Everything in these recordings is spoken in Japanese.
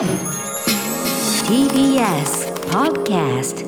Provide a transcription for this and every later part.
TBS Podcast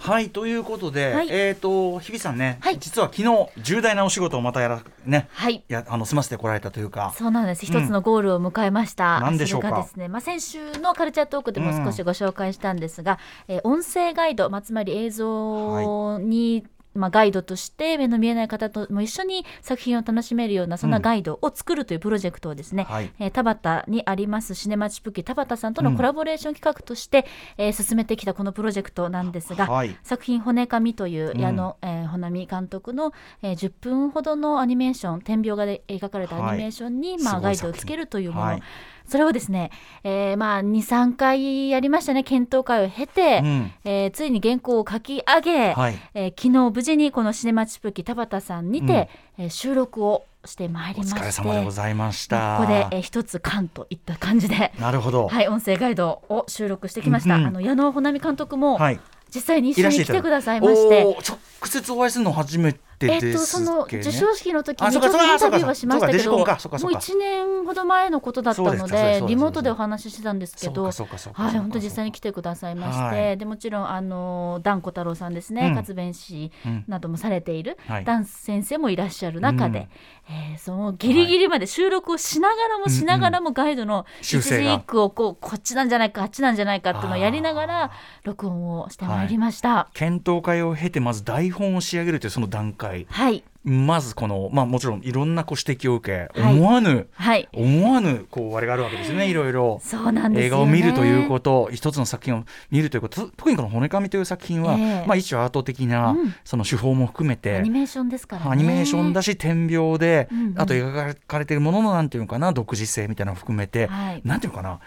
はいということで、はい。えっ、と日比さんね、はい。実は昨日重大なお仕事をまたやらねはい。やあの済ませてこられたというか。そうなんです。一つのゴールを迎えました。何でしょうか？それがですね、まあ先週のカルチャートークでも少しご紹介したんですが、えー音声ガイド、まあつまり映像に、まあ、ガイドとして目の見えない方とも一緒に作品を楽しめるようなそんなガイドを作るというプロジェクトをですね、はい。えー田端にありますシネマチプキ田端さんとのコラボレーション企画として、えー進めてきたこのプロジェクトなんですが、はい。作品「骨紙」といううん。矢野、えー穂波監督の、えー10分ほどのアニメーション点描画で描かれたアニメーションに、まあ、はいすごいガイドをつけるというもの、はいそれをですね、えーまあ、23回やりましたね検討会を経て、うん。えーついに原稿を書き上げ、はい。えー昨日無事にこのシネマチプキ田端さんにて、えー収録をしてまいりおまして疲れ様でございました。ここで、えー一つ缶といった感じで。なるほど。はい、音声ガイドを収録してきました。うん。うんあの矢野穂波監督も、はい。実際に一緒に来てくださいおまして、ー直接お会いするの初めて。えっと、ですそのけね授賞式の時あにちょっとインタビューはしましたけど、そうもうかそうかそうか。う1年ほど前のことだったのそうでリモートでお話ししてたんですけど、はい、本当実際に来てくださいまして、はい。でもちろんあのダン小太郎さんですね、うん。活弁士うんなどもされている、はい。ダンス先生もいらっしゃる中で、うん。えーそのギリギリまで収録をしながらもしながらもガイドの一字一句をこうこっちなんじゃないかあっちなんじゃないかっていうのをやりながら録音をしてまいりました。検討会を経てまず台本を仕上げるというその段階はい、まずこのまあもちろんいろんなこう指摘を受け、はい。思わぬはい、思わぬこうあれがあるわけですよねいろいろ。そうなんですね、画を見るということ一つの作品を見るということ。特にこの「骨紙」という作品は、ええ。まあ、一種アート的な、うん。その手法も含めてアニメーションですからね。アニメーションだし点描で、うんうん。あと描かれているもののなんていうのかな独自性みたいなのを含めて、はい。なんていうのかな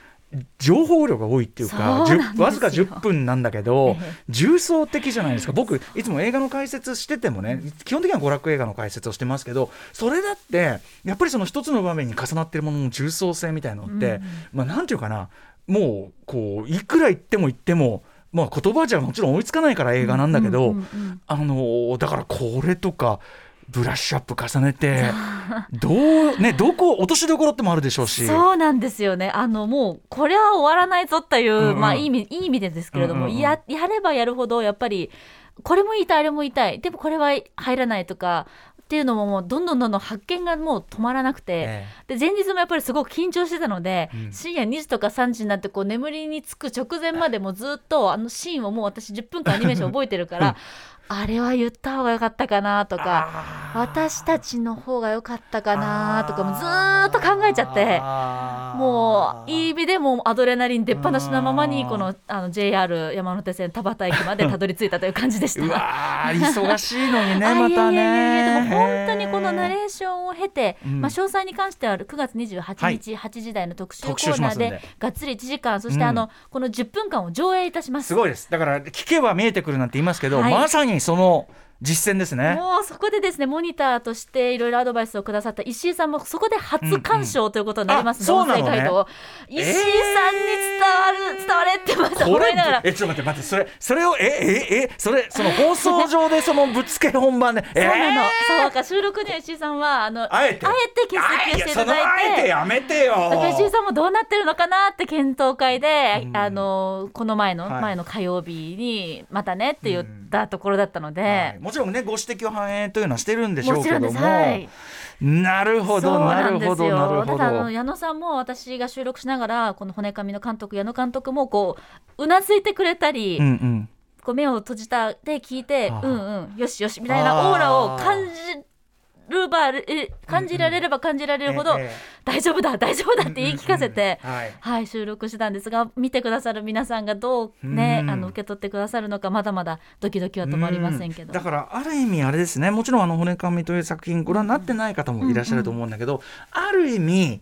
情報量が多いっていうかわずか10分なんだけど、ええ。重層的じゃないですか。僕いつも映画の解説しててもね基本的には娯楽映画の解説をしてますけどそれだってやっぱりその一つの場面に重なっているものの重層性みたいなのって、うん。うんまあなんていうかなもうこういくら言っても言ってもまあ言葉じゃもちろん追いつかないから映画なんだけど、だからこれとかブラッシュアップ重ねてどうねどこ落としどころってもあるでしょうし。そうなんですよね。あのもうこれは終わらないぞっていう、うんうん。まあいい意味いい意味でですけれども、うんうんうん。ややればやるほどやっぱりこれも言いたいあれも言いたいでもこれは入らないとかっていうのももうどんどんどんどん発見がもう止まらなくて。えで前日もやっぱりすごく緊張してたので、うん。深夜2時とか3時になってこう眠りにつく直前までもずっとあのシーンをもう私10分間アニメーション覚えてるからあれは言った方が良かったかなとか私たちの方が良かったかなとかもずーっと考えちゃってもういい意味でもうアドレナリン出っ放しのままにこのあの JR 山手線田端駅までたどり着いたという感じでした。うわー忙しいのにね あまたいやいやいやいやねでも本当にこのナレーションを経て、うん。まあ、詳細に関しては9月28日、8時台の特集コーナーでがっつり1時間そしてうん。あの、この10分間を上映いたします。すごいです。だから聞けば見えてくるなんて言いますけど、はい。まさにその実践ですね。もうそこでですねモニターとしていろいろアドバイスをくださった石井さんもそこで初鑑賞ということになりますので、うんうんあ音声ガイドを、石井さんに伝わる、伝われってまたこれ思いながらえちょっと待って待ってそれそれをえええそれその放送上でそのぶつけ本番でえ そうなの、ー。そうか収録には石井さんはあのあえて。欠席をしていただあいやそのあえいて。てやめてよ。石井さんもどうなってるのかなって検討会で、うんあのこの前の、はい前の火曜日にまたねって言ったところだったので、はい。もちろんねご指摘を反映というのはしてるんでしょうけども。はい、なるほどなるほどなよ。るほど。ただあの矢野さんも私が収録しながらこの骨紙の監督矢野監督もこううなずいてくれたり、うんうん。こう目を閉じたで聞いてうんうんよしよしみたいなオーラを感じるばえ感じられれば感じられるほど、ええ大丈夫だ大丈夫だって言い聞かせて、はい。はい、収録したんですが見てくださる皆さんがどうね、うん。あの受け取ってくださるのかまだまだドキドキは止まりませんけど、うん。だからある意味あれですね。もちろんあの骨紙という作品ご覧になってない方もいらっしゃると思うんだけど、ある意味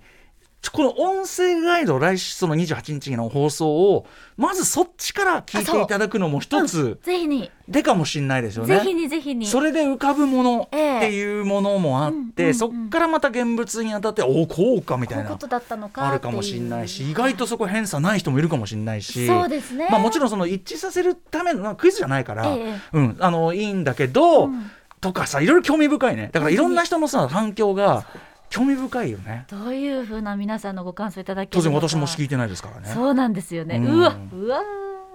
この音声ガイド来週その28日の放送をまずそっちから聞いていただくのも一つぜひに、でかもしれないですよね。ぜひにぜひに。それで浮かぶものっえ。えていうものもあって、そっからまた現物に当たっておおこうかみたいうなことだったのかあるかもしれないし意外とそこ偏差ない人もいるかもしれないしそうですね。まあ、もちろんその一致させるためのまあクイズじゃないから、ええ。うん、あのいいんだけど、うん。とかさいろいろ興味深いね。だからいろんな人のさ反響が興味深いよね。どういうふうな皆さんのご感想いただける当然私も聞いてないですからね。そうなんですよね、ううんわうわ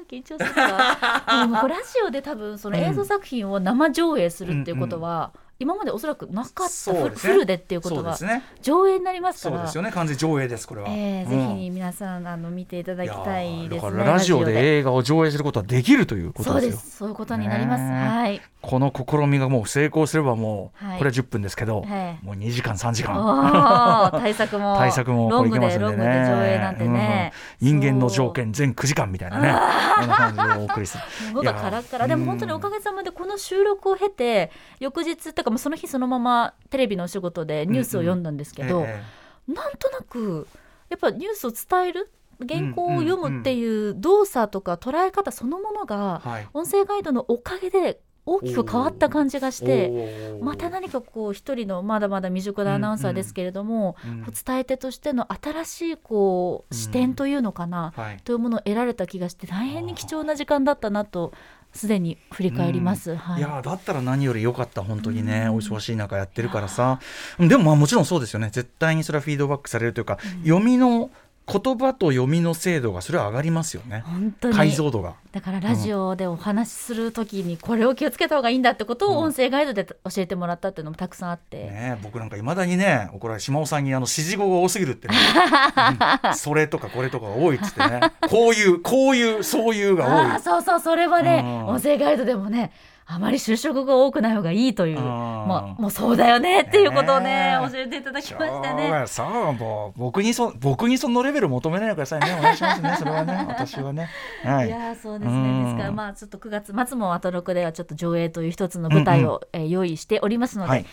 ー緊張するわ。でもラジオで多分その映像作品を生上映するっていうことは、今までおそらくなかった、ね。フルでっていうことはそうですね。上映になりますから。そうですよね。完全上映ですこれは、えーうん。ぜひ皆さんあの見ていただきたいですね。ラジオで映画を上映することはできるということですよ。そういうことになります、ねはい。この試みがもう成功すればもう、はい。これは10分ですけど、はい。もう2時間3時間。対策も対策もロングこれいけますんでね。上映なんてね、うん人間の条件全9時間みたいなね。こんな感じでお送りする。喉がカラッカラ。でも本当におかげさまでこの収録を経て翌日とかもうその日そのままテレビのお仕事でニュースを読んだんですけど、えなんとなくやっぱニュースを伝える原稿を読むっていう動作とか捉え方そのものが音声ガイドのおかげで大きく変わった感じがしてまた何かこう一人のまだまだ未熟なアナウンサーですけれども、うんこう伝え手としての新しいこう視点というのかな、はい。というものを得られた気がして大変に貴重な時間だったなとすでに振り返ります。はい。いやーだったら何より良かった本当にね、お忙しい中やってるからさ。でもまあもちろんそうですよね。絶対にそれはフィードバックされるというか、読みの言葉と読みの精度がそれは上がりますよね。本当に。解像度が。だからラジオでお話しするときにこれを気をつけた方がいいんだってことを音声ガイドで教えてもらったっていうのもたくさんあって、ね、僕なんかいまだにね怒られ島尾さんにあの指示語が多すぎるってね、うん。それとかこれとかが多いっつってね。こういうこういうそういうが多い。ああそうそうそれはね、うん。音声ガイドでもねあまり就職が多くない方がいいという、うんまあ、もうそうだよねっていうことをねねえ教えていただきましたうね。がさあもう僕にそ僕にそのレベル求めないでくださいね。お願いしますねそれはね。私はね。はい。いやーそうですね、うん。ですからまあちょっと9月末もアトロクではちょっと上映という一つの舞台を、えー用意しておりますので、はい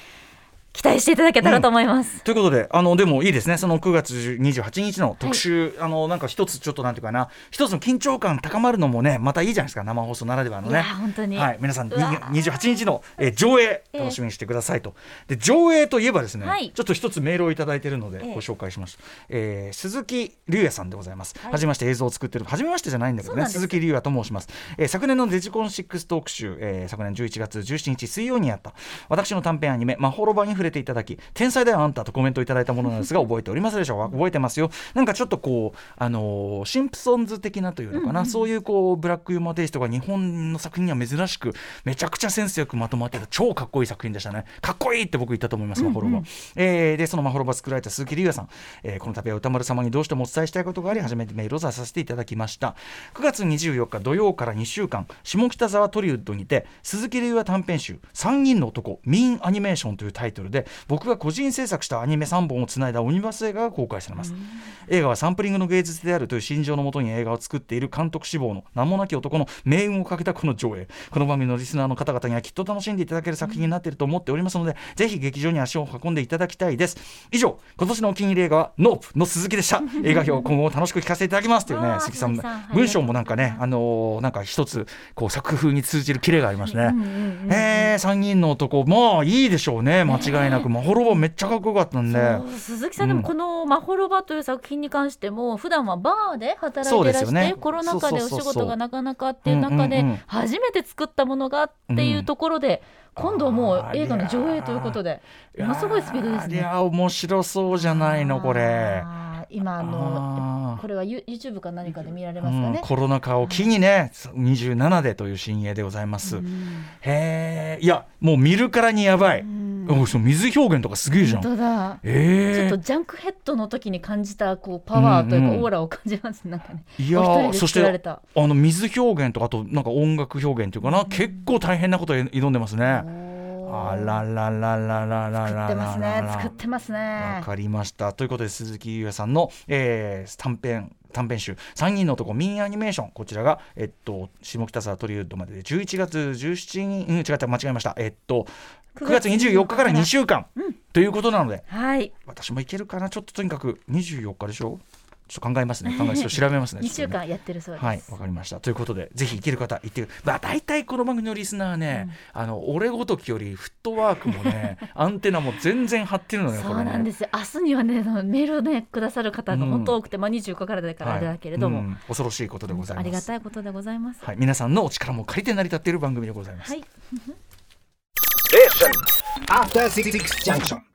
期待していただけたらと思います。ということで、あの、でもいいですね。その9月28日の特集、あの、なんか一つちょっとなんていうかな、一つの緊張感高まるのもね、またいいじゃないですか。生放送ならではのね。本当にはい、皆さん、うわに28日の、えー上映、ええ楽しみにしてくださいと。で、上映といえばですね、はいちょっと一つメールをいただいているので、ええご紹介します。えー鈴木隆也さんでございます。はいはじめまして映像を作ってる、はじめましてじゃないんだけどね、鈴木隆也と申します。えー昨年のデジコン6特集、えー昨年11月17日水曜にやった、私の短編アニメ、まほろばに触れていただき、天才だよあんたとコメントいただいたものなんですが、覚えておりますでしょう？か覚えてますよ。なんかちょっとこう、あのーシンプソンズ的なというのかな、そういうこう、ブラックユーモアテイストが日本の作品には珍しく、めちゃくちゃセンスよくまとまってた超かっこいい作品でしたね。かっこいいって僕言ったと思います、まほろば。えーで、そのまほろば作られた鈴木隆也さん、えーこの度は歌丸様にどうしてもお伝えしたいことがあり、初めてメールをさせていただきました。9月24日土曜から2週間、下北沢トリウッドにて、鈴木隆也短編集、3人の男、ミーンアニメーションというタイトルで、僕が個人制作したアニメ3本をつないだオニバス映画が公開されます。映画はサンプリングの芸術であるという心情のもとに映画を作っている監督志望の名もなき男の命運をかけたこの上映。この番組のリスナーの方々にはきっと楽しんでいただける作品になっていると思っておりますので、ぜひ劇場に足を運んでいただきたいです。以上今年のお気に入り映画はノープの鈴木でした。映画表今後も楽しく聞かせていただきますというねあー鈴木さん。文章もなんかねあのーなんか一つこう作風に通じるキレがありますね、うんうんうんえー、3人の男。まあいいでしょうね。間違いなく、まほろばめっちゃかっこよかったんで鈴木さんでもこの「まほろば」という作品に関しても普段はバーで働そいうてらして、ねコロナ禍でお仕事がなかなかっていう中でうんうんうん初めて作ったものがっていうところで、今度はもう映画の上映ということでものすごいスピードですね。いやー面白そうじゃないのこれ。今あのこれはユ YouTube か何かで見られますうんかね。コロナ禍を機にね、27でという新鋭でございます。うんへえ、いや、もう見るからにやばい。うんおそう水表現とかすげえじゃ本ん。当だ。ちょえっとジャンクヘッドの時に感じたこうパワーというかうんうんオーラを感じます、なんかね。えいやそして。あの水表現とかあとなんか音楽表現というかな、結構大変なことに挑んでますね。あらららららららってますね作ってますねわかりましたということで鈴木優也さんの、えー、短編短編集「3人の男ミニアニメーション」こちらが、えっと、下北沢トリウッドまでで11月17日、うん、違った間違えましたえっと9月24日から2週間、うん、ということなので、はい、私もいけるかなちょっととにかく24日でしょちょっと考えますね 考えます調べますね2週間やってるそうです。はい、わかりました。ということで、ぜひ行ける方、行ってくまあ、大体この番組のリスナーね、あの、俺ごときよりフットワークもね、アンテナも全然張ってるのよ、こそう。なんですよ。明日にはね、あのメールをねくださる方がうん本当多くて、まあ24日からだからだけれども、はいうん恐ろしいことでございます。ありがたいことでございます。はい、皆さんのお力も借りて成り立っている番組でございます。はい。After Six Junction.